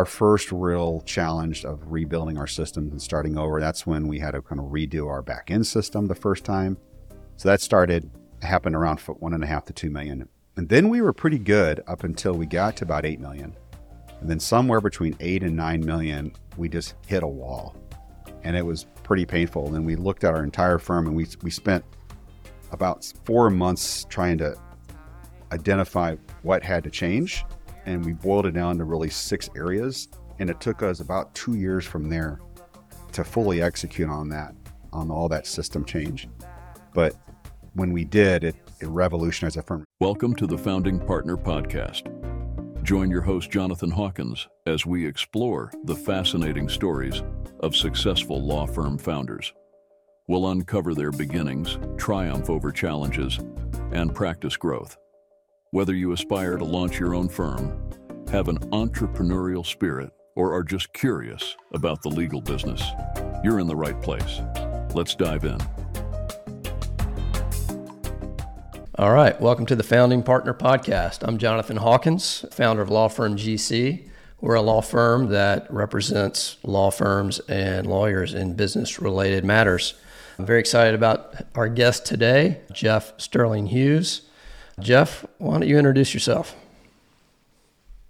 our first real challenge of rebuilding our systems and starting over. That's when we had to kind of redo our back end system the first time. So that started happened around one and a half to two million, and then we were pretty good up until we got to about eight million, and then somewhere between eight and nine million, we just hit a wall, and it was pretty painful. And we looked at our entire firm, and we we spent about four months trying to identify what had to change and we boiled it down to really six areas. And it took us about two years from there to fully execute on that, on all that system change. But when we did, it, it revolutionized the firm. Welcome to the Founding Partner Podcast. Join your host, Jonathan Hawkins, as we explore the fascinating stories of successful law firm founders. We'll uncover their beginnings, triumph over challenges, and practice growth. Whether you aspire to launch your own firm, have an entrepreneurial spirit, or are just curious about the legal business, you're in the right place. Let's dive in. All right, welcome to the Founding Partner Podcast. I'm Jonathan Hawkins, founder of law firm GC. We're a law firm that represents law firms and lawyers in business related matters. I'm very excited about our guest today, Jeff Sterling Hughes. Jeff, why don't you introduce yourself?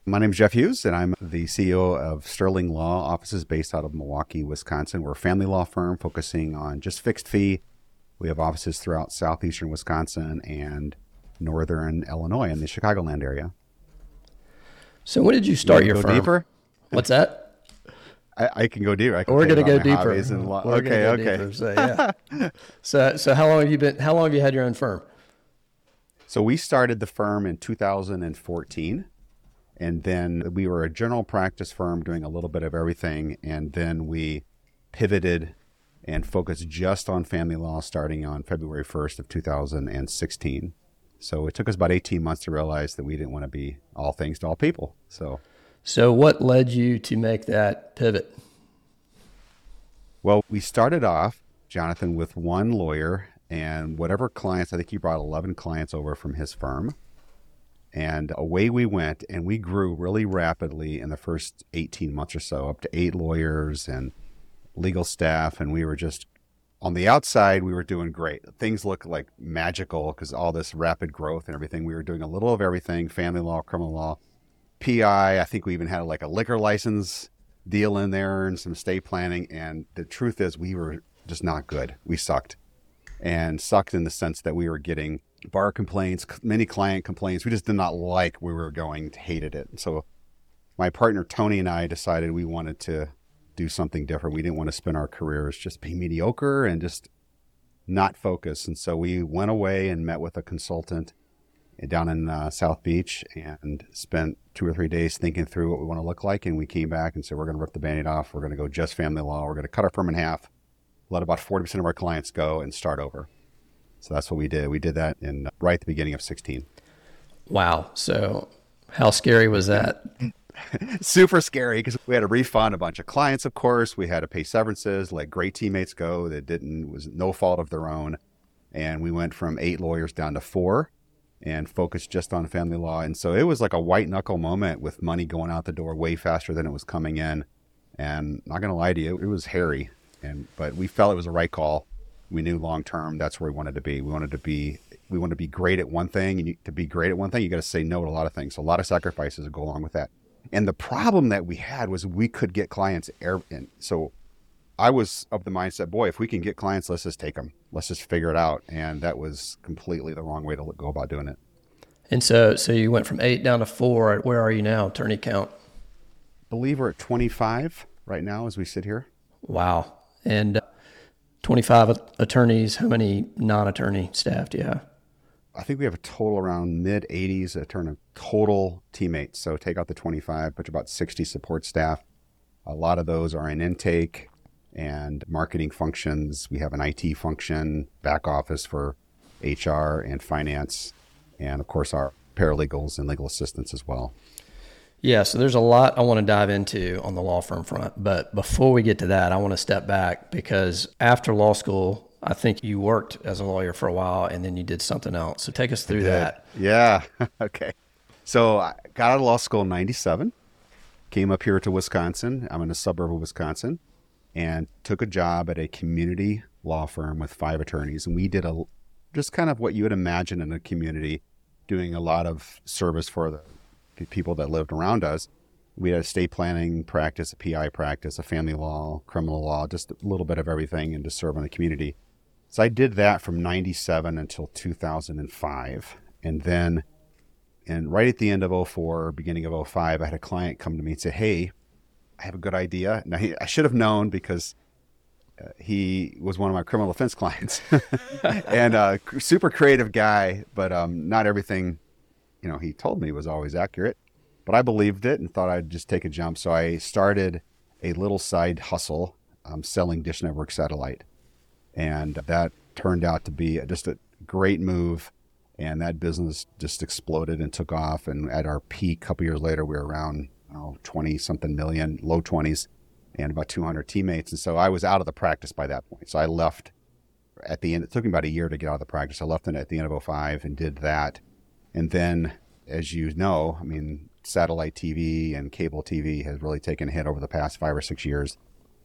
My name is Jeff Hughes, and I'm the CEO of Sterling Law offices based out of Milwaukee, Wisconsin. We're a family law firm focusing on just fixed fee. We have offices throughout southeastern Wisconsin and northern Illinois in the Chicagoland area. So, when did you start you your go firm? Deeper? What's that? I, I can go deeper. Can We're going to go deeper. Okay, go okay. Deeper, so, yeah. so, so how long have you been? How long have you had your own firm? So we started the firm in 2014. And then we were a general practice firm doing a little bit of everything. And then we pivoted and focused just on family law starting on February 1st of 2016. So it took us about 18 months to realize that we didn't want to be all things to all people. So So what led you to make that pivot? Well, we started off Jonathan with one lawyer and whatever clients, I think he brought 11 clients over from his firm. And away we went, and we grew really rapidly in the first 18 months or so, up to eight lawyers and legal staff. And we were just on the outside, we were doing great. Things looked like magical because all this rapid growth and everything. We were doing a little of everything family law, criminal law, PI. I think we even had like a liquor license deal in there and some estate planning. And the truth is, we were just not good. We sucked and sucked in the sense that we were getting bar complaints, many client complaints. We just did not like where we were going, hated it. So my partner Tony and I decided we wanted to do something different. We didn't want to spend our careers just being mediocre and just not focus. And so we went away and met with a consultant down in uh, South Beach and spent two or three days thinking through what we want to look like. And we came back and said, we're going to rip the band-aid off. We're going to go just family law. We're going to cut our firm in half let about 40% of our clients go and start over. So that's what we did. We did that in uh, right at the beginning of 16. Wow. So how scary was that? Super scary because we had to refund a bunch of clients, of course. We had to pay severances, let great teammates go that didn't was no fault of their own. And we went from eight lawyers down to four and focused just on family law. And so it was like a white knuckle moment with money going out the door way faster than it was coming in. And not gonna lie to you, it was hairy and but we felt it was a right call. We knew long term that's where we wanted to be. We wanted to be we want to be great at one thing, and you, to be great at one thing, you got to say no to a lot of things. So a lot of sacrifices go along with that. And the problem that we had was we could get clients air in. So I was of the mindset, boy, if we can get clients, let's just take them. Let's just figure it out. And that was completely the wrong way to go about doing it. And so, so you went from eight down to four. Where are you now, attorney count? I believe we're at 25 right now as we sit here. Wow and uh, 25 attorneys. How many non attorney staff do you have? I think we have a total around mid 80s Turn attorney total teammates. So take out the 25, but about 60 support staff. A lot of those are in intake and marketing functions. We have an IT function, back office for HR and finance, and of course our paralegals and legal assistants as well. Yeah, so there's a lot I want to dive into on the law firm front. But before we get to that, I want to step back because after law school, I think you worked as a lawyer for a while and then you did something else. So take us through that. Yeah. okay. So I got out of law school in 97 came up here to Wisconsin. I'm in a suburb of Wisconsin and took a job at a community law firm with five attorneys. And we did a just kind of what you would imagine in a community, doing a lot of service for the people that lived around us. We had a estate planning practice, a PI practice, a family law, criminal law, just a little bit of everything and to serve in the community. So I did that from 97 until 2005. And then, and right at the end of 04, beginning of 05, I had a client come to me and say, Hey, I have a good idea. Now, he, I should have known because uh, he was one of my criminal defense clients and a uh, super creative guy, but um, not everything, you know, he told me was always accurate. But I believed it and thought I'd just take a jump. So I started a little side hustle um, selling Dish Network satellite. And that turned out to be just a great move. And that business just exploded and took off. And at our peak, a couple years later, we were around 20 something million, low 20s, and about 200 teammates. And so I was out of the practice by that point. So I left at the end. It took me about a year to get out of the practice. I left it at the end of 05 and did that. And then, as you know, I mean, satellite TV and cable TV has really taken a hit over the past five or six years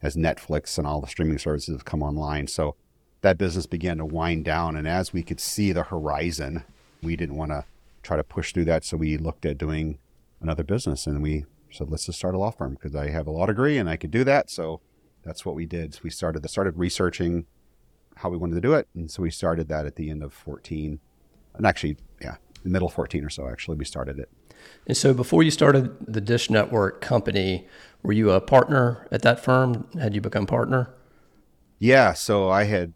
as Netflix and all the streaming services have come online. So that business began to wind down. And as we could see the horizon, we didn't want to try to push through that. So we looked at doing another business and we said, let's just start a law firm because I have a law degree and I could do that. So that's what we did. we started started researching how we wanted to do it, and so we started that at the end of 14, and actually, yeah, middle 14 or so. Actually, we started it. And so before you started the Dish Network company, were you a partner at that firm? Had you become partner? Yeah. So I had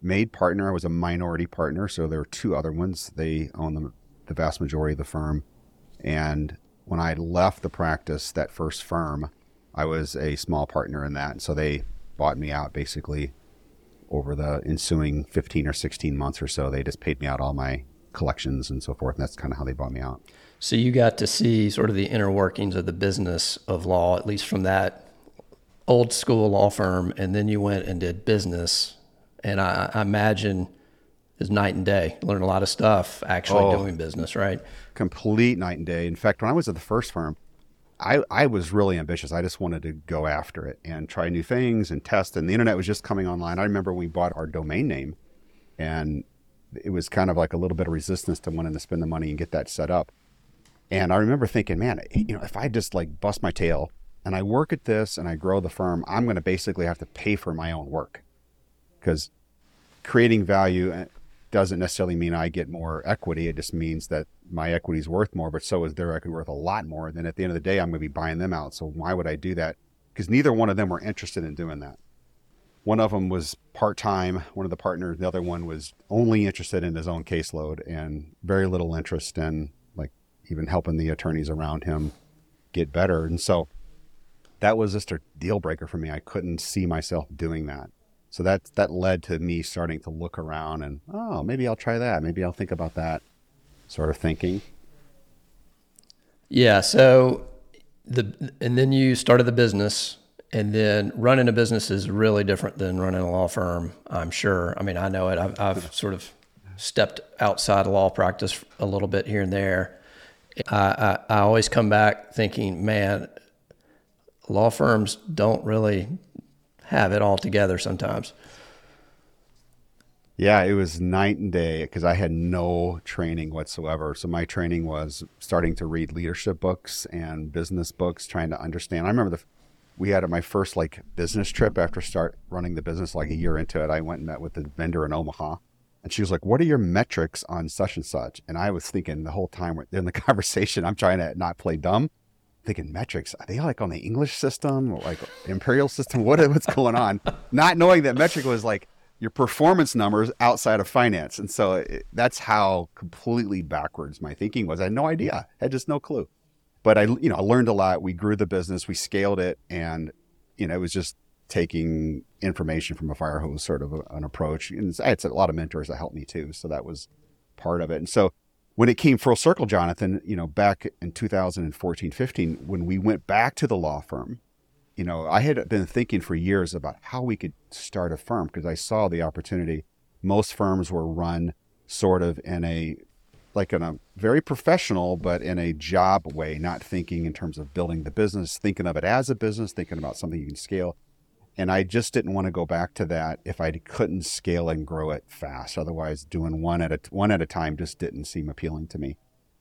made partner. I was a minority partner. So there were two other ones. They own the, the vast majority of the firm. And when I left the practice, that first firm, I was a small partner in that. So they bought me out basically over the ensuing 15 or 16 months or so. They just paid me out all my collections and so forth. And that's kind of how they bought me out. So you got to see sort of the inner workings of the business of law, at least from that old school law firm. And then you went and did business. And I, I imagine is night and day. Learn a lot of stuff actually oh, doing business, right? Complete night and day. In fact, when I was at the first firm, I, I was really ambitious. I just wanted to go after it and try new things and test. And the internet was just coming online. I remember we bought our domain name, and it was kind of like a little bit of resistance to wanting to spend the money and get that set up. And I remember thinking, man, eh, you know, if I just like bust my tail and I work at this and I grow the firm, I'm going to basically have to pay for my own work because creating value eh, doesn't necessarily mean I get more equity. It just means that my equity is worth more, but so is their equity worth a lot more. Then at the end of the day, I'm going to be buying them out. So why would I do that? Because neither one of them were interested in doing that. One of them was part time, one of the partners. The other one was only interested in his own caseload and very little interest in like even helping the attorneys around him get better. And so that was just a deal breaker for me. I couldn't see myself doing that. So that that led to me starting to look around and oh maybe I'll try that maybe I'll think about that sort of thinking. Yeah. So the and then you started the business and then running a business is really different than running a law firm. I'm sure. I mean I know it. I've, I've sort of stepped outside of law practice a little bit here and there. I, I, I always come back thinking, man, law firms don't really have it all together sometimes. Yeah, it was night and day because I had no training whatsoever. So my training was starting to read leadership books and business books, trying to understand. I remember the we had my first like business trip after start running the business like a year into it. I went and met with the vendor in Omaha, and she was like, "What are your metrics on such and such?" And I was thinking the whole time in the conversation, I'm trying to not play dumb thinking metrics are they like on the english system or like imperial system? What what's going on? Not knowing that metric was like your performance numbers outside of finance. And so it, that's how completely backwards my thinking was. I had no idea. I had just no clue but i you know i learned a lot. We grew the business we scaled it and you know it was just taking information from a fire hose sort of a, an approach. And it's, it's a lot of mentors that helped me too so that was part of it. And so when it came full circle, Jonathan, you know, back in 2014, 15, when we went back to the law firm, you know, I had been thinking for years about how we could start a firm because I saw the opportunity. Most firms were run sort of in a like in a very professional, but in a job way, not thinking in terms of building the business, thinking of it as a business, thinking about something you can scale. And I just didn't want to go back to that if I couldn't scale and grow it fast. Otherwise, doing one at a one at a time just didn't seem appealing to me.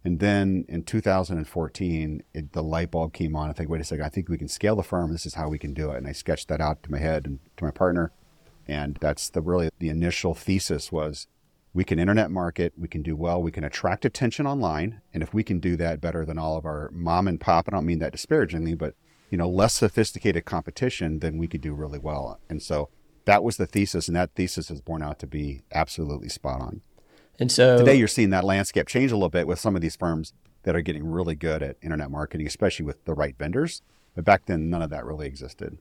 And then in 2014, it, the light bulb came on. I think, wait a second, I think we can scale the firm. This is how we can do it. And I sketched that out to my head and to my partner. And that's the really the initial thesis was we can internet market, we can do well, we can attract attention online. And if we can do that better than all of our mom and pop, I don't mean that disparagingly, but you know, less sophisticated competition, then we could do really well. And so that was the thesis, and that thesis has borne out to be absolutely spot on. And so today you're seeing that landscape change a little bit with some of these firms that are getting really good at internet marketing, especially with the right vendors. But back then, none of that really existed.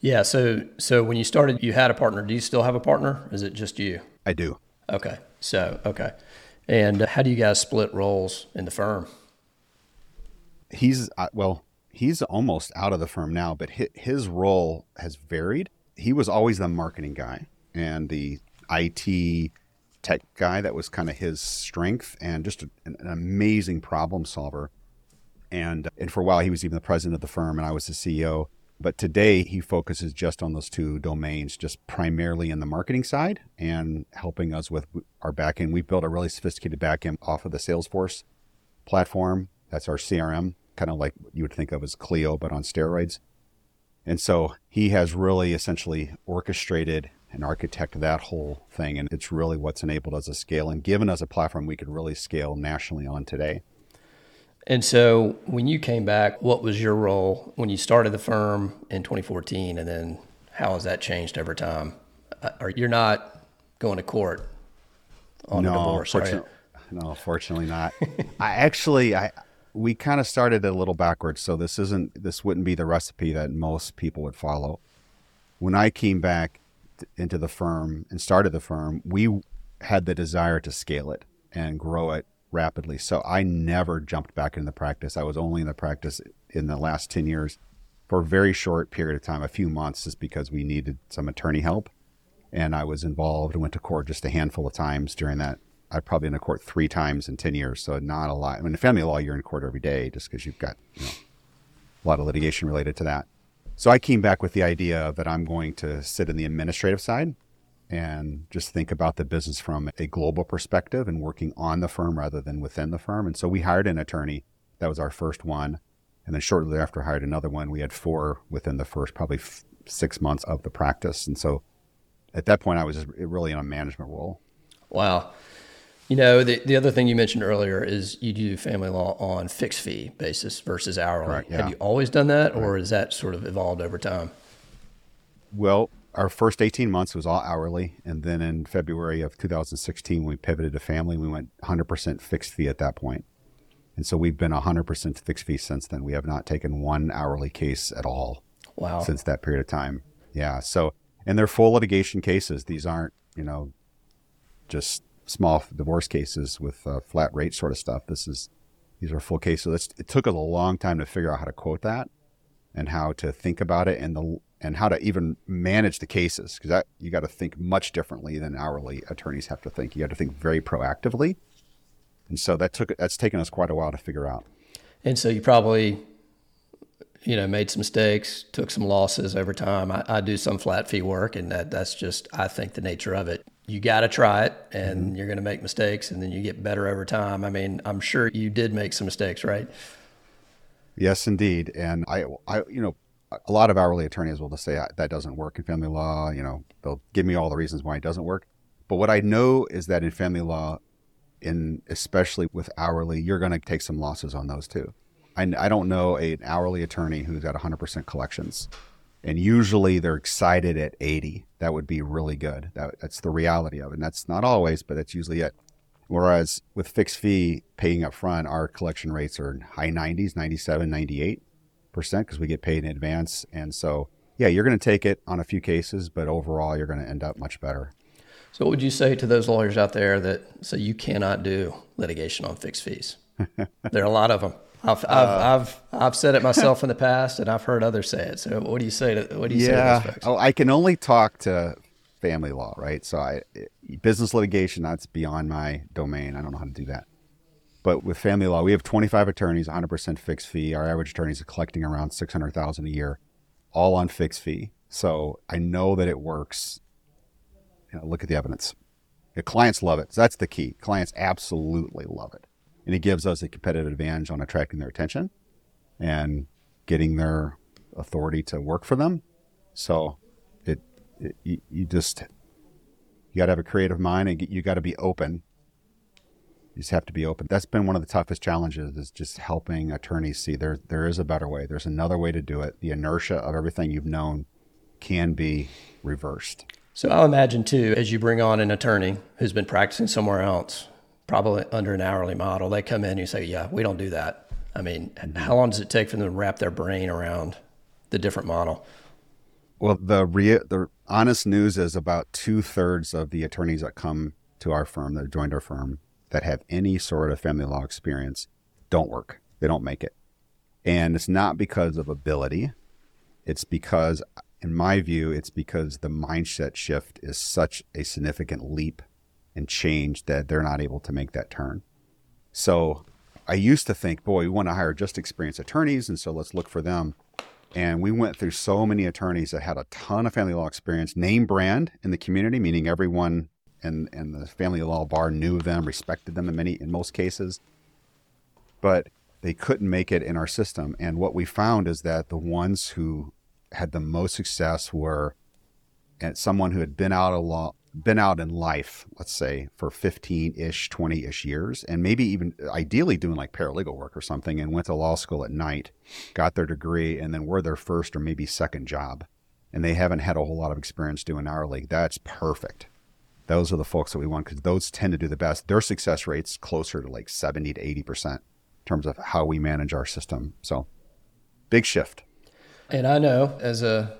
Yeah. So, so when you started, you had a partner. Do you still have a partner? Is it just you? I do. Okay. So, okay. And how do you guys split roles in the firm? He's, uh, well, he's almost out of the firm now, but his role has varied. He was always the marketing guy and the IT tech guy. That was kind of his strength and just an, an amazing problem solver. And, and for a while, he was even the president of the firm, and I was the CEO. But today, he focuses just on those two domains, just primarily in the marketing side and helping us with our backend. We've built a really sophisticated backend off of the Salesforce platform. That's our CRM kind of like you would think of as Clio, but on steroids. And so he has really essentially orchestrated and architected that whole thing. And it's really what's enabled us to scale and given us a platform we could really scale nationally on today. And so when you came back, what was your role when you started the firm in 2014? And then how has that changed over time? Uh, or you're not going to court on no, a divorce, fortunately, No, fortunately not. I actually, I, we kind of started a little backwards. So this isn't this wouldn't be the recipe that most people would follow. When I came back into the firm and started the firm, we had the desire to scale it and grow it rapidly. So I never jumped back into the practice. I was only in the practice in the last 10 years for a very short period of time, a few months, just because we needed some attorney help. And I was involved and went to court just a handful of times during that I've probably been to court three times in 10 years. So not a lot. I mean, in family law, you're in court every day just because you've got you know, a lot of litigation related to that. So I came back with the idea that I'm going to sit in the administrative side and just think about the business from a global perspective and working on the firm rather than within the firm. And so we hired an attorney. That was our first one. And then shortly after, hired another one. We had four within the first probably f- six months of the practice. And so at that point, I was really in a management role. Wow. You know, the, the other thing you mentioned earlier is you do family law on fixed fee basis versus hourly. Correct, yeah. Have you always done that, or right. has that sort of evolved over time? Well, our first 18 months was all hourly. And then in February of 2016, we pivoted to family. We went 100% fixed fee at that point. And so we've been 100% fixed fee since then. We have not taken one hourly case at all wow. since that period of time. Yeah. So, and they're full litigation cases. These aren't, you know, just small divorce cases with uh, flat rate sort of stuff. This is these are full cases. It's, it took us a long time to figure out how to quote that and how to think about it and the and how to even manage the cases because that you got to think much differently than hourly attorneys have to think. You have to think very proactively, and so that took that's taken us quite a while to figure out. And so you probably you know, made some mistakes, took some losses over time. I, I, do some flat fee work, and that, that's just, I think, the nature of it. You got to try it, and mm-hmm. you're going to make mistakes, and then you get better over time. I mean, I'm sure you did make some mistakes, right? Yes, indeed. And I, I, you know, a lot of hourly attorneys will just say that doesn't work in family law. You know, they'll give me all the reasons why it doesn't work. But what I know is that in family law, in especially with hourly, you're going to take some losses on those too. I, I don't know an hourly attorney who's at 100% collections. And usually they're excited at 80. That would be really good. That, that's the reality of it. And that's not always, but that's usually it. Whereas with fixed fee paying up front, our collection rates are high 90s, 97, 98% because we get paid in advance. And so, yeah, you're going to take it on a few cases, but overall, you're going to end up much better. So, what would you say to those lawyers out there that say you cannot do litigation on fixed fees? there are a lot of them. I've, I've, uh, I've, I've said it myself in the past, and I've heard others say it. So, what do you say to what do you yeah, say to those folks? Oh, I can only talk to family law, right? So, I business litigation that's beyond my domain. I don't know how to do that. But with family law, we have 25 attorneys, 100% fixed fee. Our average attorneys are collecting around 600,000 a year, all on fixed fee. So I know that it works. You know, look at the evidence. The clients love it. So that's the key. Clients absolutely love it. And it gives us a competitive advantage on attracting their attention and getting their authority to work for them. So it, it you, you just you got to have a creative mind and you got to be open. You just have to be open. That's been one of the toughest challenges is just helping attorneys see there there is a better way. There's another way to do it. The inertia of everything you've known can be reversed. So I'll imagine too, as you bring on an attorney who's been practicing somewhere else, probably under an hourly model, they come in and you say, "Yeah, we don't do that." I mean, mm-hmm. how long does it take for them to wrap their brain around the different model? Well, the re- the honest news is about two thirds of the attorneys that come to our firm that joined our firm that have any sort of family law experience don't work. They don't make it, and it's not because of ability. It's because, in my view, it's because the mindset shift is such a significant leap and change that they're not able to make that turn. So, I used to think, boy, we want to hire just experienced attorneys, and so let's look for them. And we went through so many attorneys that had a ton of family law experience, name brand in the community, meaning everyone in, in the family law bar knew them, respected them in many in most cases. But they couldn't make it in our system. And what we found is that the ones who had the most success were and someone who had been out of law been out in life, let's say, for 15 ish, 20 ish years, and maybe even ideally doing like paralegal work or something, and went to law school at night, got their degree, and then were their first or maybe second job. And they haven't had a whole lot of experience doing hourly. That's perfect. Those are the folks that we want because those tend to do the best. Their success rate's closer to like 70 to 80% in terms of how we manage our system. So big shift. And I know as a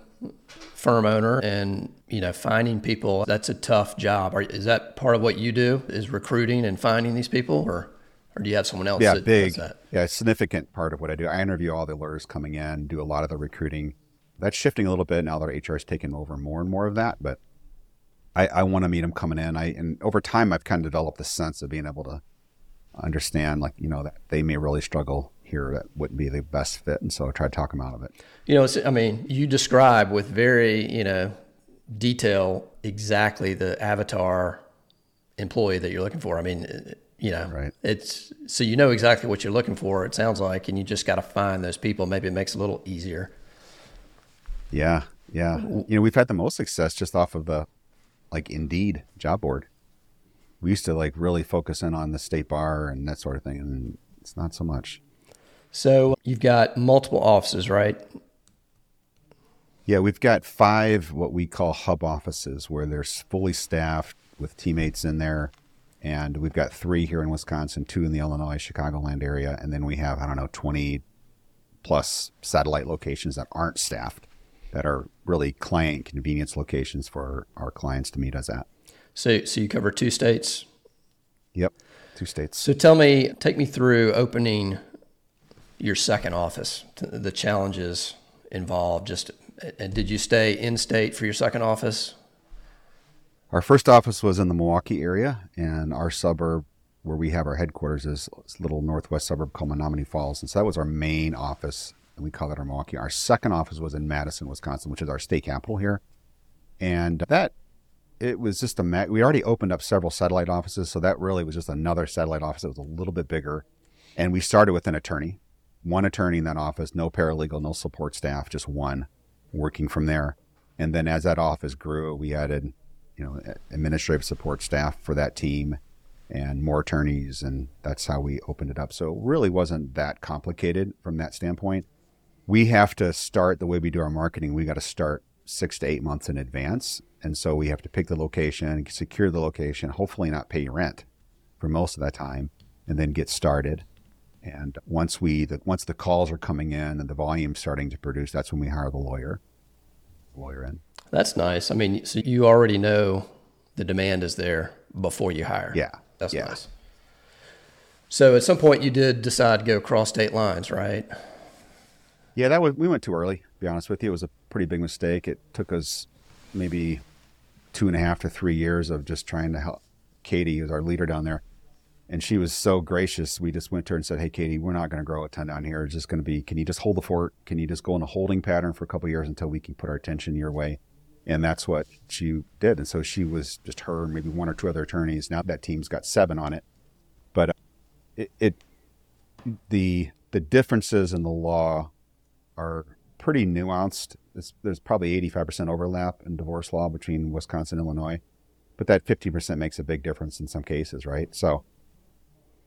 firm owner and you know finding people that's a tough job Are, is that part of what you do is recruiting and finding these people or or do you have someone else yeah big yeah significant part of what i do i interview all the lawyers coming in do a lot of the recruiting that's shifting a little bit now that hr is taking over more and more of that but i, I want to meet them coming in i and over time i've kind of developed the sense of being able to understand like you know that they may really struggle here that wouldn't be the best fit. And so I try to talk them out of it. You know, I mean, you describe with very, you know, detail exactly the avatar employee that you're looking for. I mean, uh, you know, right. it's so you know exactly what you're looking for, it sounds like, and you just got to find those people. Maybe it makes it a little easier. Yeah. Yeah. You know, we've had the most success just off of the like Indeed job board. We used to like really focus in on the state bar and that sort of thing. And it's not so much. So you've got multiple offices, right? Yeah, we've got five what we call hub offices where they're fully staffed with teammates in there. And we've got three here in Wisconsin, two in the Illinois, Chicagoland area. And then we have, I don't know, 20 plus satellite locations that aren't staffed that are really client convenience locations for our clients to meet us at. So, so you cover two states? Yep, two states. So tell me, take me through opening your second office, the challenges involved. Just and did you stay in state for your second office? Our first office was in the Milwaukee area, and our suburb where we have our headquarters is a little northwest suburb called Menomonee Falls, and so that was our main office, and we call it our Milwaukee. Our second office was in Madison, Wisconsin, which is our state capital here, and that it was just a we already opened up several satellite offices, so that really was just another satellite office that was a little bit bigger, and we started with an attorney one attorney in that office, no paralegal, no support staff, just one working from there. And then as that office grew, we added, you know, administrative support staff for that team and more attorneys. And that's how we opened it up. So it really wasn't that complicated from that standpoint. We have to start the way we do our marketing. We got to start six to eight months in advance. And so we have to pick the location, secure the location, hopefully not pay rent for most of that time, and then get started. And once we the, once the calls are coming in and the volume's starting to produce, that's when we hire the lawyer. lawyer in. That's nice. I mean, so you already know the demand is there before you hire. Yeah. That's yeah. nice. So at some point you did decide to go cross state lines, right? Yeah, that was we went too early. To be honest with you, it was a pretty big mistake. It took us maybe two and a half to three years of just trying to help Katie, who's our leader down there, And she was so gracious. We just went to her and said, Hey, Katie, we're not going to grow a ton down here. It's just going to be, can you just hold the fort? Can you just go in a holding pattern for a couple years until we can put our attention your way? And that's what she did. And so she was just her and maybe one or two other attorneys. Now that team's got seven on it. But uh, it, it the the differences in the law are pretty nuanced. It's, there's probably 85% overlap in divorce law between Wisconsin and Illinois, but that 15% makes a big difference in some cases, right? So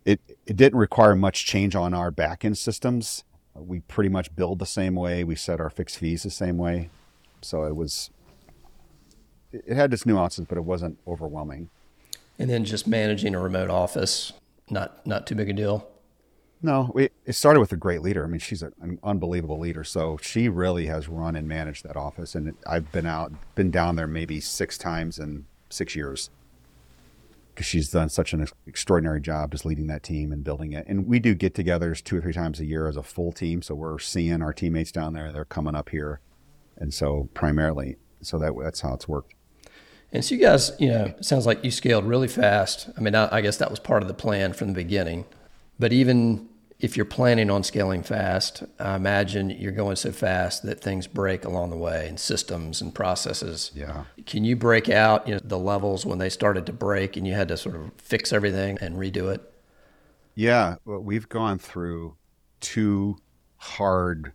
it, it didn't require much change on our back end systems. We pretty much build the same way. We set our fixed fees the same way. So it was, it had its nuances, but it wasn't overwhelming. And then just managing a remote office, not not too big a deal. No, we, it started with a great leader. I mean, she's an unbelievable leader. So she really has run and managed that office. And I've been out, been down there maybe six times in six years because she's done such an extraordinary job just leading that team and building it. And we do get togethers two or three times a year as a full team. So we're seeing our teammates down there. They're coming up here. And so primarily, so that that's how it's worked. And so you guys, you know, it sounds like you scaled really fast. I mean, I, I guess that was part of the plan from the beginning. But even if you're planning on scaling fast, I imagine you're going so fast that things break along the way and systems and processes. Yeah. Can you break out you know, the levels when they started to break and you had to sort of fix everything and redo it? Yeah. Well, we've gone through two hard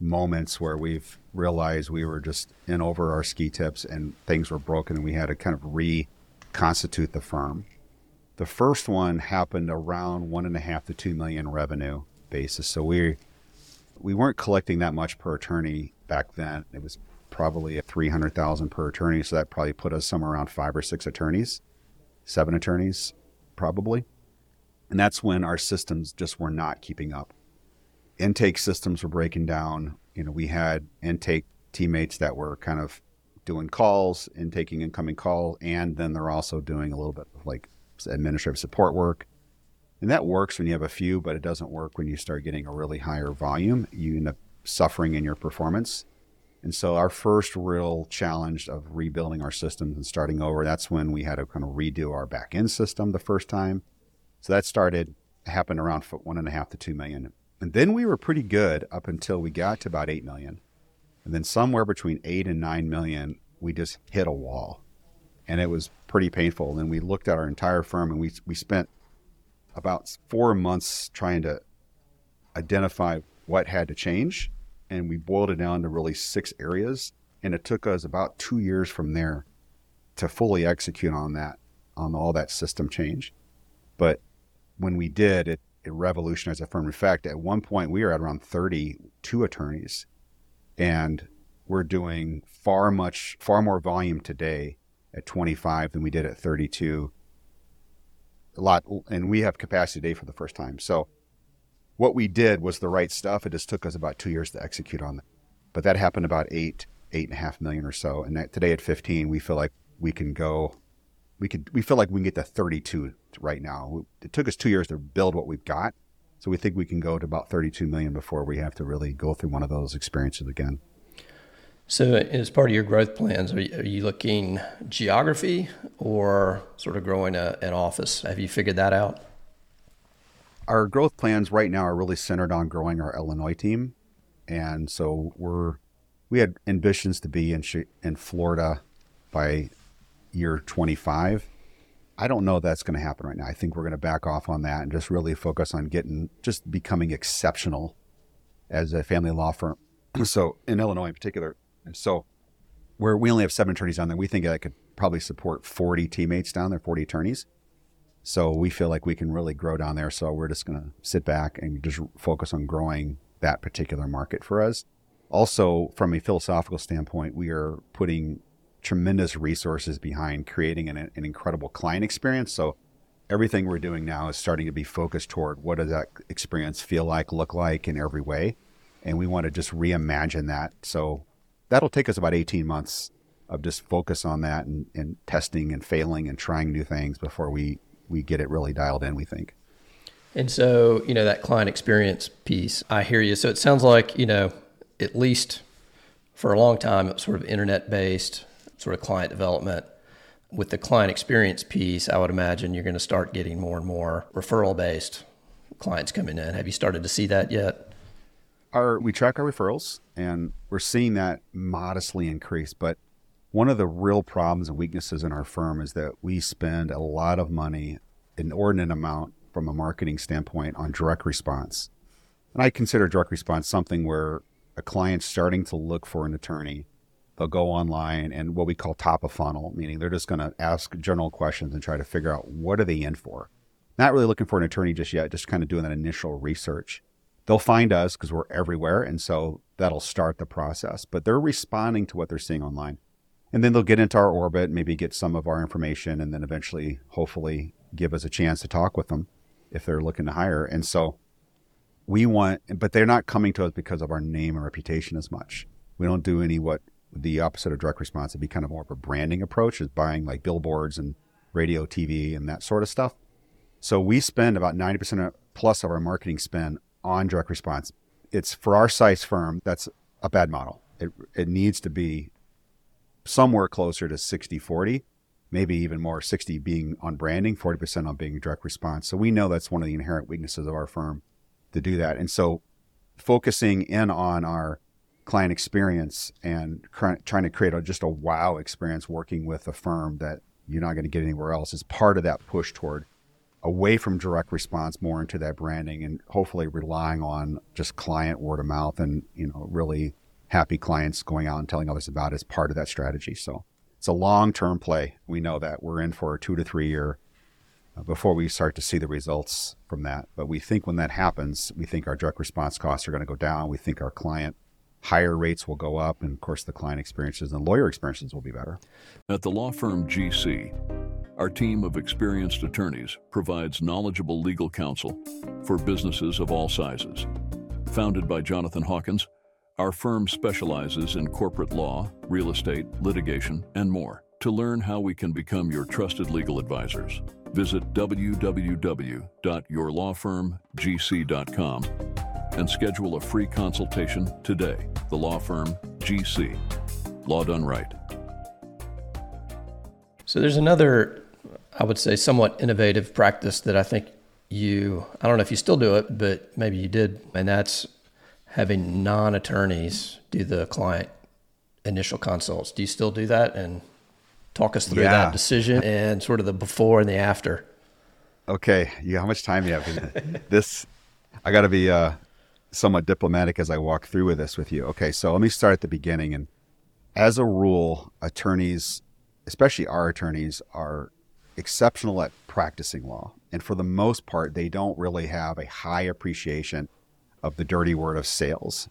moments where we've realized we were just in over our ski tips and things were broken and we had to kind of reconstitute the firm. The first one happened around one and a half to two million revenue basis. So we we weren't collecting that much per attorney back then. It was probably a three hundred thousand per attorney. So that probably put us somewhere around five or six attorneys, seven attorneys, probably. And that's when our systems just were not keeping up. Intake systems were breaking down. You know, we had intake teammates that were kind of doing calls and taking incoming call, and then they're also doing a little bit of like administrative support work. And that works when you have a few, but it doesn't work when you start getting a really higher volume. You end up suffering in your performance. And so our first real challenge of rebuilding our systems and starting over, that's when we had to kind of redo our back end system the first time. So that started happened around one and a half to two million. And then we were pretty good up until we got to about eight million. And then somewhere between eight and nine million, we just hit a wall and it was pretty painful. And we looked at our entire firm, and we we spent about four months trying to identify what had to change, and we boiled it down to really six areas. And it took us about two years from there to fully execute on that, on all that system change. But when we did, it it revolutionized the firm. In fact, at one point we were at around 32 attorneys, and we're doing far much far more volume today at 25 than we did at 32. A lot, and we have capacity today for the first time. So, what we did was the right stuff. It just took us about two years to execute on that. But that happened about eight, eight and a half million or so. And that, today at 15, we feel like we can go, we could, we feel like we can get to 32 right now. It took us two years to build what we've got. So we think we can go to about 32 million before we have to really go through one of those experiences again. So, as part of your growth plans, are you, are you looking geography or sort of growing a, an office? Have you figured that out? Our growth plans right now are really centered on growing our Illinois team, and so we're we had ambitions to be in in Florida by year 25. I don't know that's going to happen right now. I think we're going to back off on that and just really focus on getting just becoming exceptional as a family law firm. So in Illinois in particular, and so, where we only have seven attorneys down there, we think that could probably support 40 teammates down there, 40 attorneys. So we feel like we can really grow down there. So we're just going to sit back and just focus on growing that particular market for us. Also, from a philosophical standpoint, we are putting tremendous resources behind creating an, an incredible client experience. So everything we're doing now is starting to be focused toward what does that experience feel like, look like in every way. And we want to just reimagine that. So that'll take us about 18 months of just focus on that and, and testing and failing and trying new things before we, we get it really dialed in, we think. And so, you know, that client experience piece, I hear you. So it sounds like, you know, at least for a long time, it was sort of internet based, sort of client development. with the client experience piece, I would imagine you're going to start getting more and more referral based clients coming in. Have you started to see that yet? Our we track our referrals and we're seeing that modestly increase, but one of the real problems and weaknesses in our firm is that we spend a lot of money, an inordinate amount from a marketing standpoint on direct response. And I consider direct response something where a client's starting to look for an attorney. They'll go online and what we call top of funnel, meaning they're just going to ask general questions and try to figure out what are they in for. Not really looking for an attorney just yet, just kind of doing that initial research. They'll find us because we're everywhere. And so that'll start the process. But they're responding to what they're seeing online and then they'll get into our orbit, maybe get some of our information, and then eventually, hopefully, give us a chance to talk with them if they're looking to hire. And so we want, but they're not coming to us because of our name and reputation as much. We don't do any what the opposite of direct response would be kind of more of a branding approach, is buying like billboards and radio, TV, and that sort of stuff. So we spend about 90% plus of our marketing spend on direct response. It's for our size firm, that's a bad model. It, it needs to be somewhere closer to 60 40, maybe even more 60 being on branding, 40% on being direct response. So we know that's one of the inherent weaknesses of our firm to do that. And so focusing in on our client experience and trying to create a, just a wow experience working with a firm that you're not going to get anywhere else is part of that push toward away from direct response more into that branding and hopefully relying on just client word of mouth and you know really happy clients going out and telling others about it as part of that strategy. So it's a long term play. We know that we're in for a two to three year uh, before we start to see the results from that. But we think when that happens, we think our direct response costs are going to go down. We think our client higher rates will go up. And of course, the client experiences and lawyer experiences will be better. At the law firm GC, our team of experienced attorneys provides knowledgeable legal counsel for businesses of all sizes. Founded by Jonathan Hawkins, our firm specializes in corporate law, real estate, litigation, and more. To learn how we can become your trusted legal advisors, visit www.yourlawfirmgc.com and schedule a free consultation today. The Law Firm GC. Law done right. So there's another, I would say, somewhat innovative practice that I think you, I don't know if you still do it, but maybe you did, and that's having non-attorneys do the client initial consults. Do you still do that? And talk us through yeah. that decision and sort of the before and the after. Okay, yeah. How much time do you have? this, I got to be uh, somewhat diplomatic as I walk through with this with you. Okay, so let me start at the beginning. And as a rule, attorneys, especially our attorneys, are exceptional at practicing law, and for the most part, they don't really have a high appreciation of the dirty word of sales.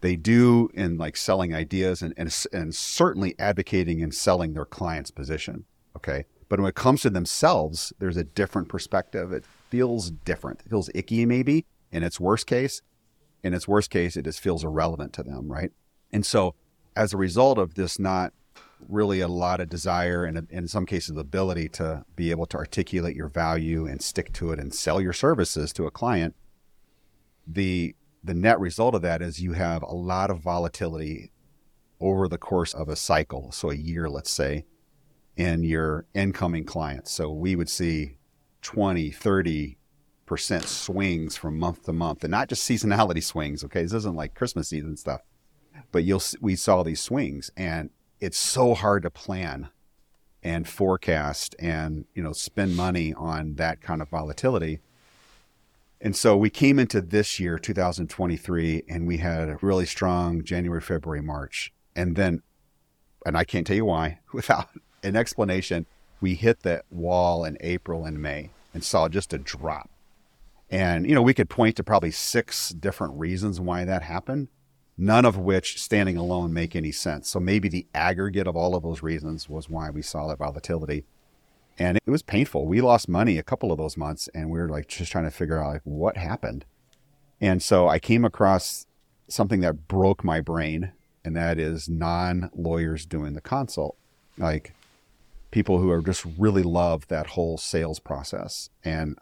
They do in like selling ideas and, and, and certainly advocating and selling their client's position. Okay. But when it comes to themselves, there's a different perspective. It feels different. It feels icky, maybe in its worst case. In its worst case, it just feels irrelevant to them. Right. And so, as a result of this, not really a lot of desire and in some cases ability to be able to articulate your value and stick to it and sell your services to a client the the net result of that is you have a lot of volatility over the course of a cycle, so a year, let's say, in your incoming clients. So we would see 20, 30 percent swings from month to month, and not just seasonality swings. Okay, this isn't like Christmas season stuff, but you'll we saw these swings, and it's so hard to plan and forecast and you know spend money on that kind of volatility and so we came into this year, 2023, and we had a really strong January, February, March. And then, and I can't tell you why, without an explanation, we hit that wall in April and May and saw just a drop. And, you know, we could point to probably six different reasons why that happened, none of which standing alone make any sense. So maybe the aggregate of all of those reasons was why we saw that volatility and it was painful. We lost money a couple of those months, and we were like just trying to figure out like what happened. And so I came across something that broke my brain, and that is non-lawyers doing the consult, like people who are just really love that whole sales process. And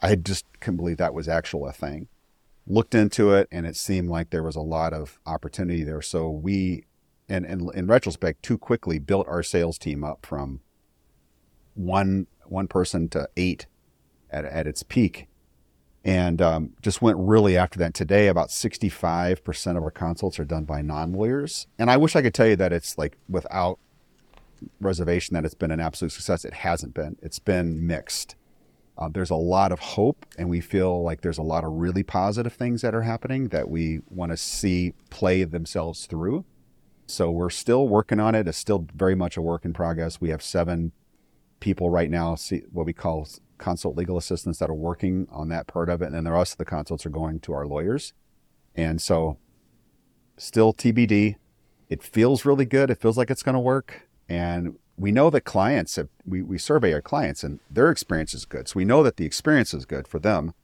I just couldn't believe that was actual a thing. Looked into it, and it seemed like there was a lot of opportunity there. So we, and in retrospect, too quickly built our sales team up from one one person to eight at at its peak, and um, just went really after that. Today, about sixty five percent of our consults are done by non lawyers, and I wish I could tell you that it's like without reservation that it's been an absolute success. It hasn't been. It's been mixed. Uh, there's a lot of hope, and we feel like there's a lot of really positive things that are happening that we want to see play themselves through. So we're still working on it. It's still very much a work in progress. We have seven people right now, see what we call consult legal assistants that are working on that part of it, and then the rest of the consults are going to our lawyers. And so, still TBD. It feels really good. It feels like it's going to work. And we know that clients have, we, we survey our clients and their experience is good. So we know that the experience is good for them,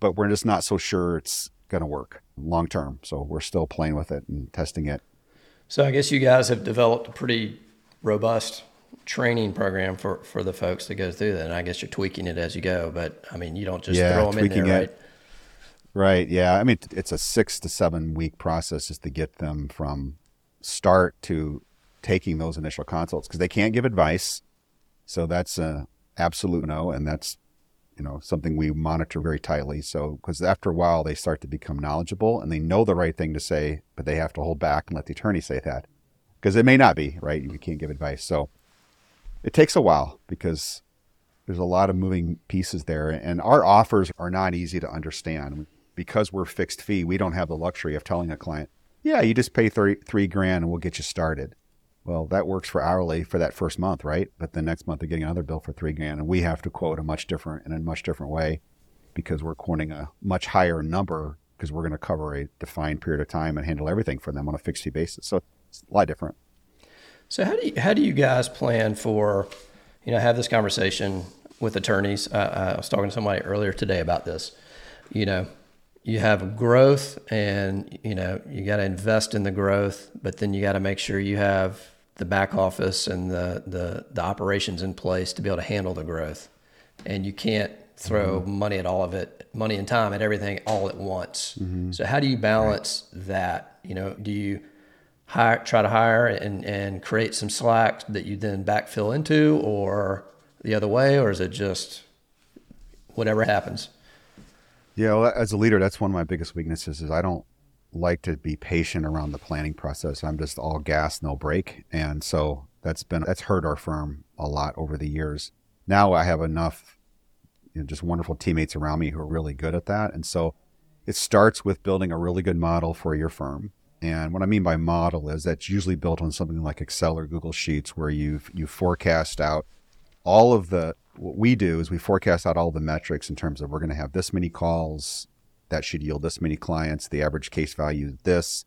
but we're just not so sure it's going to work long term. So we're still playing with it and testing it. So I guess you guys have developed a pretty robust training program for, for the folks to go through that. And I guess you're tweaking it as you go, but I mean, you don't just Yeah, throw them in there, it. right? Right. Yeah. I mean, it's a six to seven week process just to get them from start to taking those initial consults because they can't give advice. So that's a absolute no. And that's, you know, something we monitor very tightly. So, because after a while, they start to become knowledgeable and they know the right thing to say, but they have to hold back and let the attorney say that because it may not be, right? You can't give advice. So it takes a while because there's a lot of moving pieces there and our offers are not easy to understand because we're fixed fee we don't have the luxury of telling a client yeah you just pay 30, three grand and we'll get you started well that works for hourly for that first month right but the next month they're getting another bill for three grand and we have to quote a much different in a much different way because we're quoting a much higher number because we're going to cover a defined period of time and handle everything for them on a fixed fee basis so it's a lot different So how do you, how do you guys plan for, you know, have this conversation with attorneys? Uh, I was talking to somebody earlier today about this. You know, you have growth, and you know you got to invest in the growth, but then you got to make sure you have the back office and the, the the operations in place to be able to handle the growth, and you can't throw mm-hmm. money at all of it, money and time at everything all at once. Mm-hmm. So how do you balance that? You know, do you hire, try to hire and, and create some slack that you then backfill into or the other way, or is it just whatever happens? Yeah, well, as a leader, that's one of my biggest weaknesses. Is I don't like to be patient around the planning process. I'm just all gas, no brake, and so that's been that's hurt our firm a lot over the years. Now I have enough, you know, just wonderful teammates around me who are really good at that, and so it starts with building a really good model for your firm. And what I mean by model is that's usually built on something like Excel or Google Sheets, where you you forecast out all of the what we do is we forecast out all the metrics in terms of we're going to have this many calls that should yield this many clients the average case value this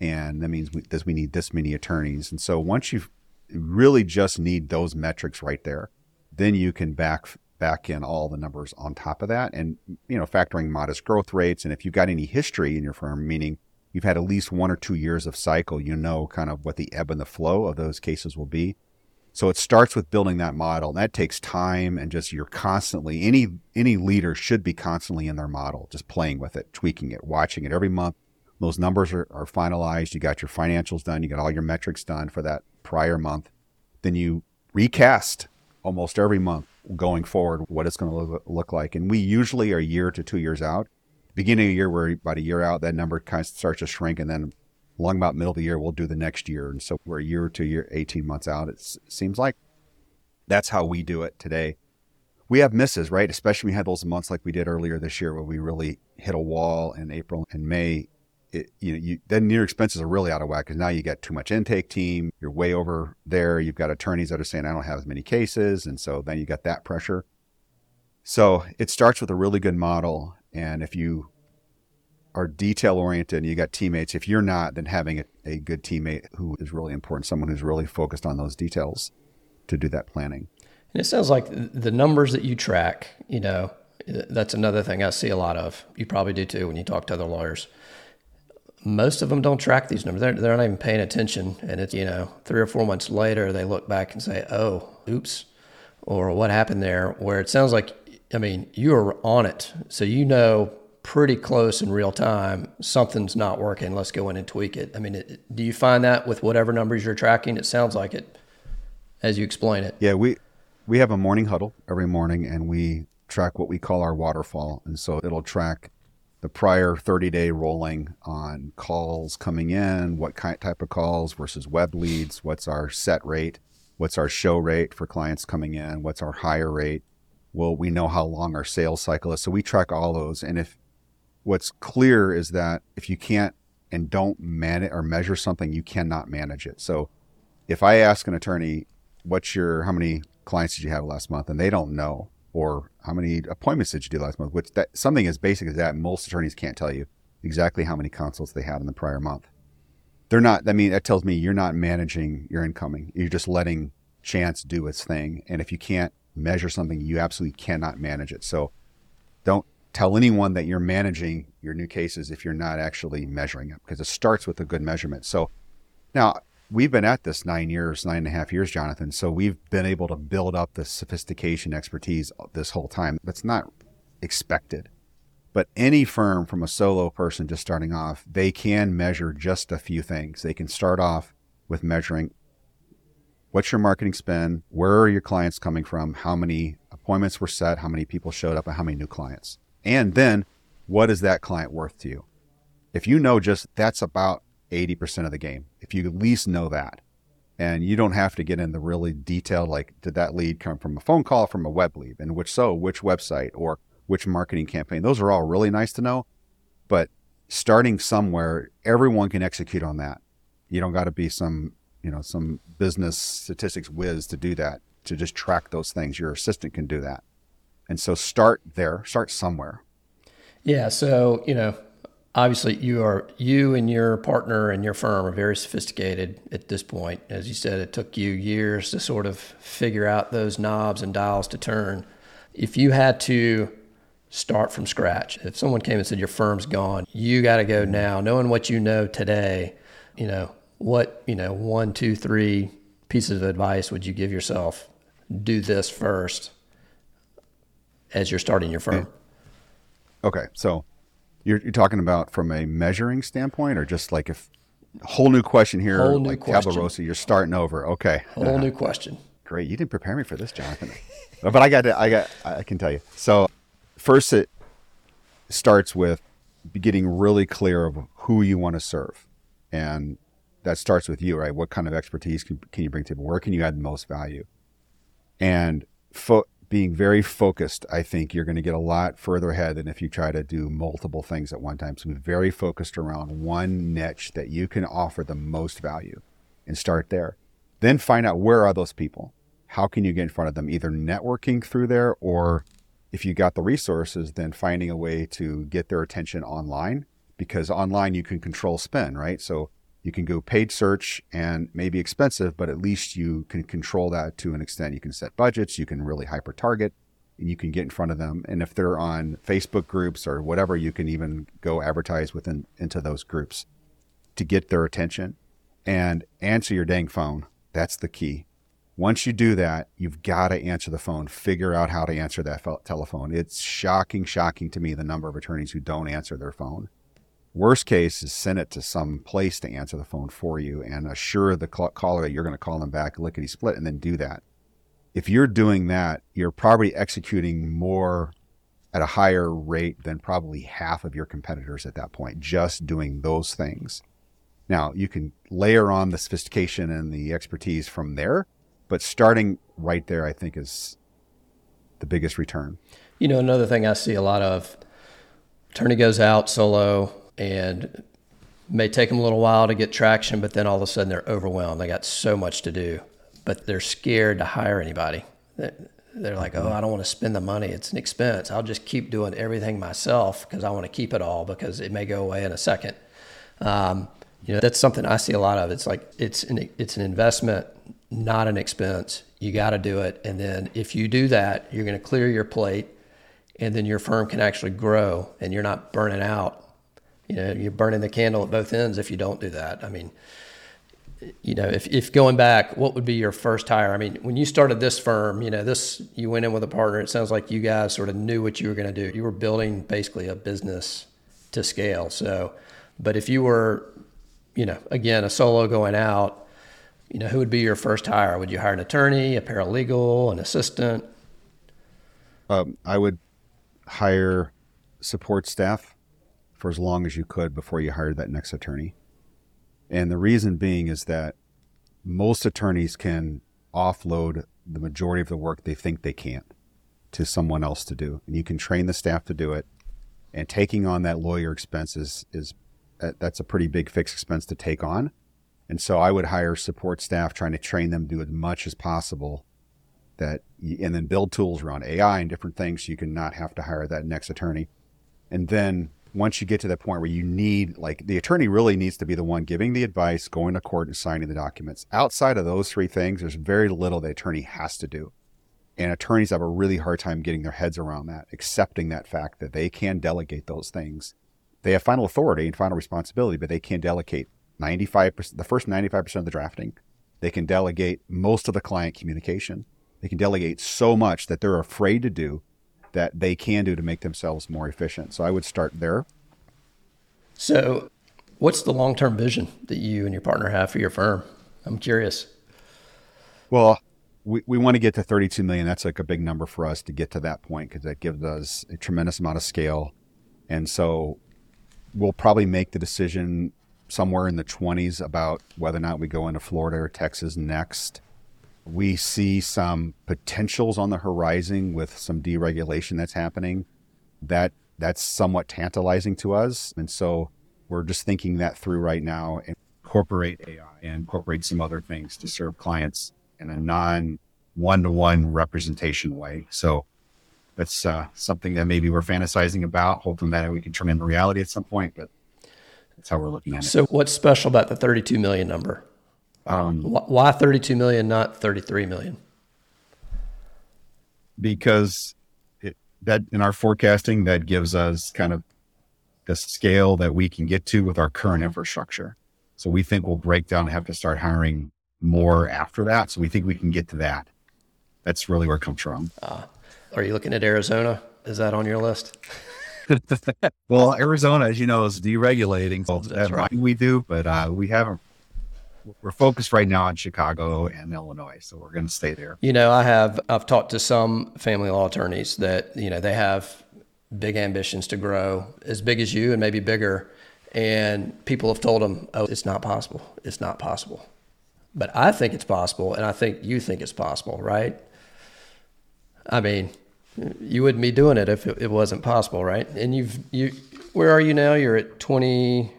and that means we, this, we need this many attorneys. And so once you really just need those metrics right there then you can back back in all the numbers on top of that and you know factoring modest growth rates. And if you've got any history in your firm meaning you've had at least one or two years of cycle you know kind of what the ebb and the flow of those cases will be so it starts with building that model. That takes time and just you're constantly any any leader should be constantly in their model, just playing with it, tweaking it, watching it every month. Those numbers are, are finalized. You got your financials done. You got all your metrics done for that prior month. Then you recast almost every month going forward what it's going to look, like. And we usually are a year to two years out. Beginning of the year, we're about a year out. That number kind of starts to shrink, and then along about middle of the year, we'll do the next year. And so we're a year to year, 18 months out. It seems like that's how we do it today. We have misses, right? Especially we had those months like we did earlier this year where we really hit a wall in April and May. It, you know, you, then your expenses are really out of whack because now you got too much intake team. You're way over there. You've got attorneys that are saying, I don't have as many cases. And so then you got that pressure. So it starts with a really good model. And if you are detail oriented and you got teammates. If you're not, then having a, a good teammate who is really important, someone who's really focused on those details to do that planning. And it sounds like the numbers that you track, you know, that's another thing I see a lot of. You probably do too when you talk to other lawyers. Most of them don't track these numbers. They're, they're not even paying attention. And it's, you know, three or four months later, they look back and say, oh, oops, or what happened there? Where it sounds like, I mean, you are on it. So you know pretty close in real time something's not working let's go in and tweak it i mean it, do you find that with whatever numbers you're tracking it sounds like it as you explain it Yeah, we we have a morning huddle every morning and we track what we call our waterfall. And so it'll track the prior 30 day rolling on calls coming in, what kind, type of calls versus web leads, what's our set rate, what's our show rate for clients coming in, what's our hire rate. Well, we know how long our sales cycle is. So we track all those. And if what's clear is that if you can't and don't manage or measure something, you cannot manage it. So if I ask an attorney, what's your, how many clients did you have last month? And they don't know, or how many appointments did you do last month? Which that something as basic as that, most attorneys can't tell you exactly how many consults they had in the prior month. They're not. I mean, that tells me you're not managing your incoming. You're just letting chance do its thing. And if you can't measure something, you absolutely cannot manage it. So don't tell anyone that you're managing your new cases if you're not actually measuring it because it starts with a good measurement. So now we've been at this nine years, nine and a half years, Jonathan. So we've been able to build up the sophistication expertise uh, this whole time. That's not expected. But any firm from a solo person just starting off, they can measure just a few things. They can start off with measuring what's your marketing spend, where are your clients coming from, how many appointments were set, how many people showed up, and how many new clients. And then what is that client worth to you? If you know just that's about 80% of the game. If you at least know that, and you don't have to get in the really detailed, like, did that lead come from a phone call, from a web lead, and which so, which website, or which marketing campaign? Those are all really nice to know. But starting somewhere, everyone can execute on that. You don't got to be some, you know, some business statistics whiz to do that, to just track those things. Your assistant can do that. And so start there, start somewhere. Yeah. So, you know, obviously you are you and your partner and your firm are very sophisticated at this point. As you said it took you years to sort of figure out those knobs and dials to turn. If you had to start from scratch if someone came and said your firm's gone. You got to go mm-hmm. now knowing what you know today you know what you know one two three pieces of advice would you give yourself? Do this first as you're starting your firm okay so you're, you're talking about from a measuring standpoint, or just like if whole new question here, Whole new like question. tabula you're starting over. Okay, whole new question great. You didn't prepare me for this, Jonathan. but I got, to, I got, I can tell you. So first, it starts with getting really clear of who you want to serve, and that starts with you, right? What kind of expertise can, can you bring to the Where can you add the most value? And fo- being very focused, I think you're going to get a lot further ahead than if you try to do multiple things at one time. So be very focused around one niche that you can offer the most value and start there. Then find out where are those people? How can you get in front of them? Either networking through there or if you got the resources, then finding a way to get their attention online because online you can control spend, right? So you can go paid search and maybe expensive, but at least you can control that to an extent. You can set budgets, you can really hyper target, and you can get in front of them. And if they're on Facebook groups or whatever, you can even go advertise within into those groups to get their attention and answer your dang phone. That's the key. Once you do that, you've got to answer the phone, figure out how to answer that telephone. It's shocking, shocking to me the number of attorneys who don't answer their phone. Worst case is send it to some place to answer the phone for you and assure the caller that you're going to call them back lickety split and then do that. If you're doing that, you're probably executing more at a higher rate than probably half of your competitors at that point, just doing those things. Now, you can layer on the sophistication and the expertise from there, but starting right there, I think, is the biggest return. You know, another thing I see a lot of attorney goes out solo, and may take them a little while to get traction, but then all of a sudden they're overwhelmed. They got so much to do, but they're scared to hire anybody. They're like, oh, I don't want to spend the money. It's an expense. I'll just keep doing everything myself because I want to keep it all because it may go away in a second. Um, you know, that's something I see a lot of. It's like it's an, it's an investment, not an expense. You got to do it, and then if you do that, you're going to clear your plate, and then your firm can actually grow, and you're not burning out you know, you're burning the candle at both ends if you don't do that. I mean, you know, if, if going back, what would be your first hire? I mean, when you started this firm, you know, this, you went in with a partner. It sounds like you guys sort of knew what you were going to do. You were building basically a business to scale. So, but if you were, you know, again, a solo going out, you know, who would be your first hire? Would you hire an attorney, a paralegal, an assistant? Um, I would hire support staff for as long as you could before you hired that next attorney. And the reason being is that most attorneys can offload the majority of the work they think they can't to someone else to do. And you can train the staff to do it. And taking on that lawyer expense is, is that's a pretty big fixed expense to take on. And so I would hire support staff trying to train them to do as much as possible that and then build tools around AI and different things so you can not have to hire that next attorney. And then once you get to that point where you need like the attorney really needs to be the one giving the advice, going to court and signing the documents. Outside of those three things, there's very little the attorney has to do. And attorneys have a really hard time getting their heads around that, accepting that fact that they can delegate those things. They have final authority and final responsibility, but they can delegate 95%, the first 95% of the drafting. They can delegate most of the client communication. They can delegate so much that they're afraid to do that they can do to make themselves more efficient. So I would start there. So, what's the long term vision that you and your partner have for your firm? I'm curious. Well, we, we want to get to 32 million. That's like a big number for us to get to that point because that gives us a tremendous amount of scale. And so we'll probably make the decision somewhere in the 20s about whether or not we go into Florida or Texas next. We see some potentials on the horizon with some deregulation that's happening. That that's somewhat tantalizing to us, and so we're just thinking that through right now and incorporate AI and incorporate some other things to serve clients in a non one-to-one representation way. So that's uh, something that maybe we're fantasizing about, hoping that we can turn into reality at some point. But that's how we're looking at it. So, what's special about the 32 million number? Um, Why 32 million, not 33 million? Because it, that in our forecasting, that gives us kind of the scale that we can get to with our current infrastructure. So we think we'll break down and have to start hiring more after that. So we think we can get to that. That's really where it comes from. Uh, are you looking at Arizona? Is that on your list? well, Arizona, as you know, is deregulating. So that's right. We do, but uh, we haven't. We're focused right now on Chicago and Illinois, so we're going to stay there. You know, I have I've talked to some family law attorneys that you know they have big ambitions to grow as big as you and maybe bigger, and people have told them, "Oh, it's not possible. It's not possible." But I think it's possible, and I think you think it's possible, right? I mean, you wouldn't be doing it if it, wasn't possible, right? And you've you where are you now? You're at 20,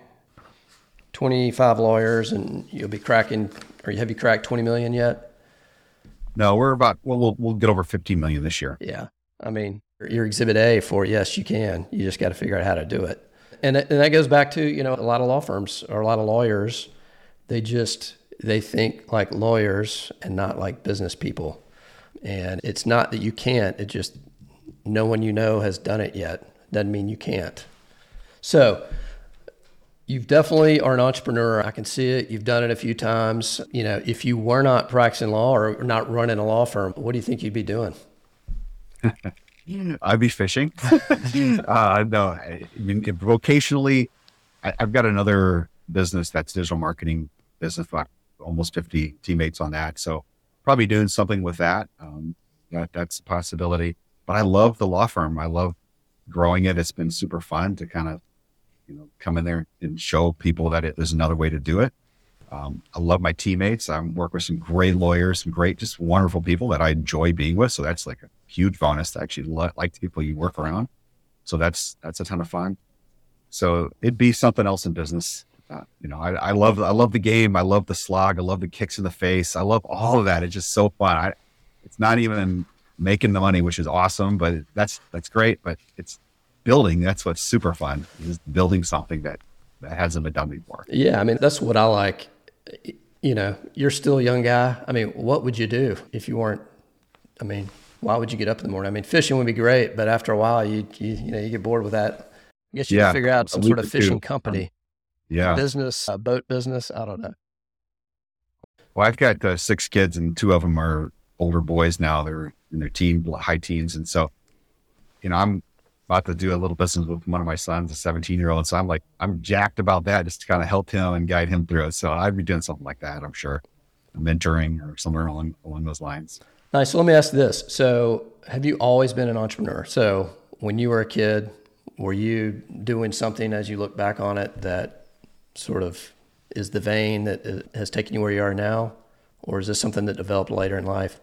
25 lawyers, and you'll be cracking. Or have you cracked twenty million yet? No, we're about. Well, we'll we'll get over fifteen million this year. Yeah, I mean, you're Exhibit A for yes, you can. You just got to figure out how to do it. And and that goes back to you know a lot of law firms or a lot of lawyers, they just they think like lawyers and not like business people. And it's not that you can't, it just no one you know has done it yet. Doesn't mean you can't. So, you definitely are an entrepreneur. I can see it. You've done it a few times. You know, if you were not practicing law or not running a law firm, what do you think you'd be doing? I'd be fishing. uh, no, I mean, vocationally, I, have got another business that's digital marketing business, almost 50 teammates on that. So probably doing something with that. Um, that that's a possibility. But I love the law firm. I love growing it. It's been super fun to kind of, you know, come in there and show people that it, there's another way to do it. Um, I love my teammates. I work with some great lawyers, some great, just wonderful people that I enjoy being with. So that's like a huge bonus to actually lo- like the people you work around. So that's that's a ton of fun. So it'd be something else in business. Uh, you know, I, I, love I love the game. I love the slog. I love the kicks in the face. I love all of that. It's just so fun. I, it's not even making the money, which is awesome, but that's that's great. But it's building. That's what's super fun. Is building something that that hasn't been done before. Yeah, I mean that's what I like. You know, you're still a young guy. I mean, what would you do if you weren't? I mean, why would you get up in the morning? I mean, fishing would be great, but after a while, you you, you know you get bored with that. I guess you yeah, figure out some sort of fishing company yeah business uh, boat business i don't know well i've got uh, six kids and two of them are older boys now they're in their teen high teens and so you know i'm about to do a little business with one of my sons a 17 year old so i'm like i'm jacked about that just to kind of help him and guide him through it so i'd be doing something like that i'm sure mentoring or somewhere along along those lines. Nice. So let me ask this. So have you always been an entrepreneur? So when you were a kid, were you doing something as you look back on it that sort of is the vein that uh, has taken you where you are now? Or is this something that developed later in life?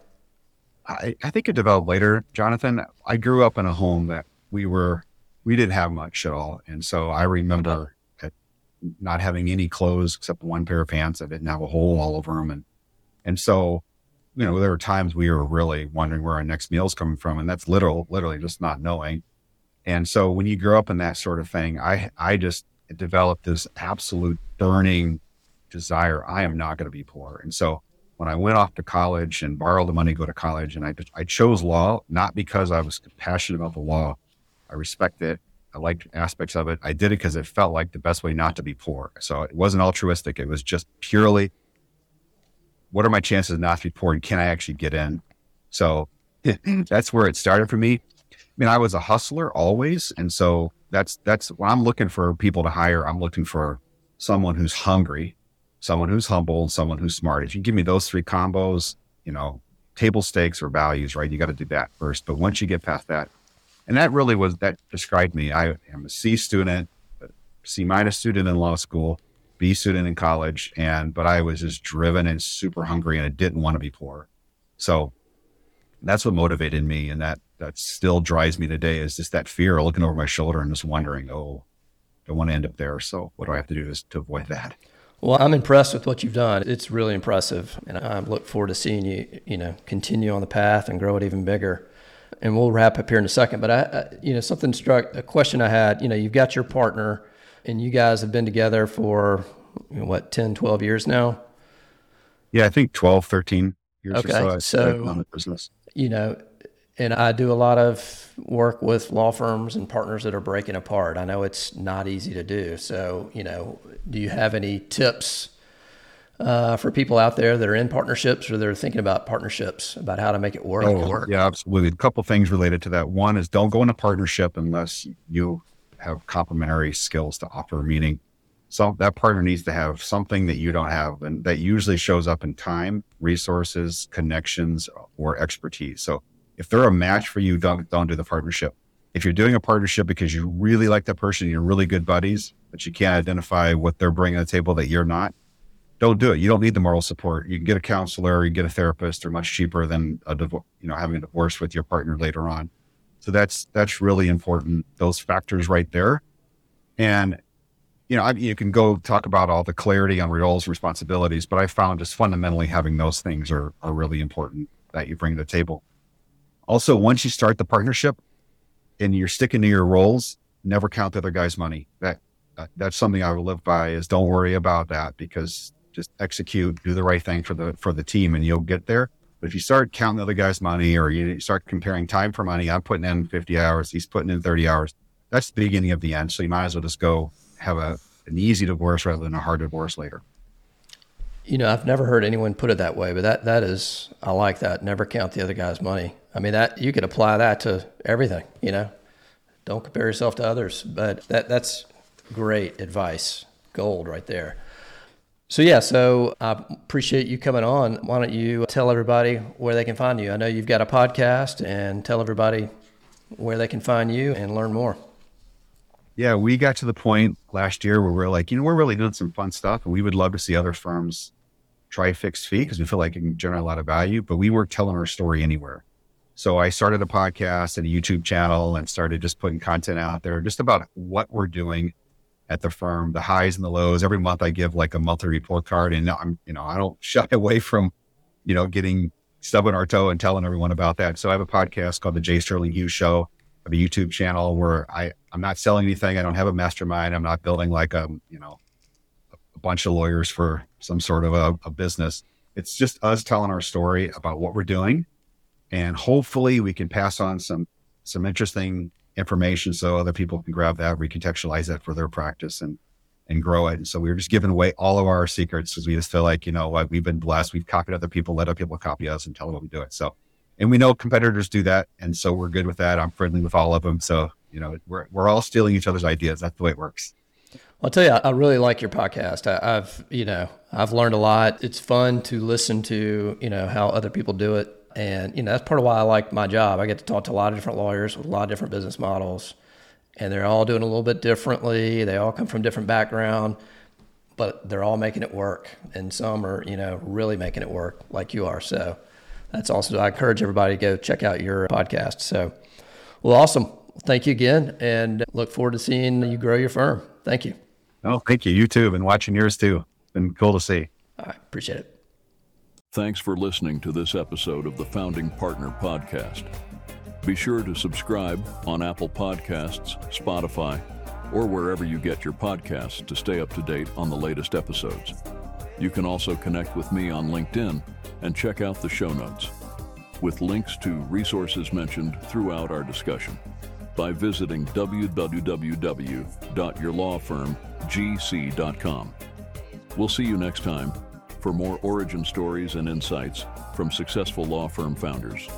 I, I think it developed later, Jonathan. I grew up in a home that we were, we didn't have much at all. And so I remember not having any clothes except one pair of pants that didn't have a hole all over them. And, and so, you know, there were times we were really wondering where our next meal is coming from. And that's literal, literally just not knowing. And so when you grow up in that sort of thing, I, I just developed this absolute burning desire. I am not going to be poor. And so when I went off to college and borrowed the money to go to college, and I, I chose law, not because I was passionate about the law. I respect it. I liked aspects of it. I did it because it felt like the best way not to be poor. So it wasn't altruistic. It was just purely, what are my chances of not to be poor and can I actually get in? So that's where it started for me. I mean, I was a hustler always. And so that's, that's when I'm looking for people to hire, I'm looking for someone who's hungry, someone who's humble, and someone who's smart. If you give me those three combos, you know, table stakes or values, right? You got to do that first. But once you get past that, and that really was that described me. I am a C student, C minus student in law school, B student in college, and but I was just driven and super hungry, and I didn't want to be poor. So that's what motivated me, and that that still drives me today. Is just that fear looking over my shoulder and just wondering, oh, don't want to end up there. So what do I have to do to avoid that? Well, I'm impressed with what you've done. It's really impressive, and I look forward to seeing you, you know, continue on the path and grow it even bigger and we'll wrap up here in a second. But I, I, you know, something struck a question I had. You know, you've got your partner, and you guys have been together for you know, what 10, 12 years now. Yeah, I think 12, 13 years okay. or so. So, on the business. You know, and I do a lot of work with law firms and partners that are breaking apart. I know it's not easy to do. So, you know, do you have any tips uh, for people out there that are in partnerships or they're thinking about partnerships about how to make it work. Oh, yeah, absolutely. A couple things related to that. One is don't go in a partnership unless you have complementary skills to offer. Meaning, so that partner needs to have something that you don't have, and that usually shows up in time, resources, connections, or expertise. So if they're a match for you, don't don't do the partnership. If you're doing a partnership because you really like that person, you're really good buddies, but you can't identify what they're bringing to the table that you're not, don't do it. You don't need the moral support. You can get a counselor, you can get a therapist. They're much cheaper than a you know, having a divorce with your partner later on. So that's that's really important. Those factors right there, and you know, I, you can go talk about all the clarity on roles, responsibilities, but I found just fundamentally having those things are are really important that you bring to the table. Also, once you start the partnership and you're sticking to your roles, never count the other guy's money. That that's something I live by. Is don't worry about that because just execute, do the right thing for the for the team, and you'll get there. But if you start counting the other guy's money, or you start comparing time for money, I'm putting in 50 hours, he's putting in 30 hours. That's the beginning of the end. So you might as well just go have a an easy divorce rather than a hard divorce later. You know, I've never heard anyone put it that way, but that that is I like that. Never count the other guy's money. I mean that you could apply that to everything, you know. Don't compare yourself to others. But that that's great advice. Gold right there. So, yeah, so I appreciate you coming on. Why don't you tell everybody where they can find you? I know you've got a podcast and tell everybody where they can find you and learn more. Yeah, we got to the point last year where we're like, you know, we're really doing some fun stuff and we would love to see other firms try fixed fee because we feel like it can generate a lot of value, but we weren't telling our story anywhere. So I started a podcast and a YouTube channel and started just putting content out there just about what we're doing at the firm, the highs and the lows. Every month I give like a monthly report card and I'm, you know, I don't shy away from, you know, getting stubbing our toe and telling everyone about that. So I have a podcast called the Jay Sterling Hughes Show. I have a YouTube channel where I, I'm not selling anything. I don't have a mastermind. I'm not building like a, you know, a bunch of lawyers for some sort of a, a business. It's just us telling our story about what we're doing. And hopefully we can pass on some, some interesting information so other people can grab that, recontextualize that for their practice and and grow it. And so we were just giving away all of our secrets because we just feel like, you know what, we've been blessed. We've copied other people, let other people copy us and tell them what we do it. So, and we know competitors do that. And so we're good with that. I'm friendly with all of them. So, you know, we're, we're all stealing each other's ideas. That's the way it works. I'll tell you, I really like your podcast. I, I've, you know, I've learned a lot. It's fun to listen to, you know, how other people do it. And, you know, that's part of why I like my job. I get to talk to a lot of different lawyers with a lot of different business models, and they're all doing a little bit differently. They all come from different background, but they're all making it work. And some are, you know, really making it work like you are. So that's also, I encourage everybody to go check out your podcast. So, well, awesome. Thank you again, and look forward to seeing you grow your firm. Thank you. Oh, thank you. You too. Been watching yours too. Been cool to see. I appreciate it. Thanks for listening to this episode of the Founding Partner Podcast. Be sure to subscribe on Apple Podcasts, Spotify, or wherever you get your podcasts to stay up to date on the latest episodes. You can also connect with me on LinkedIn and check out the show notes with links to resources mentioned throughout our discussion by visiting www.yourlawfirmgc.com. We'll see you next time for more origin stories and insights from successful law firm founders.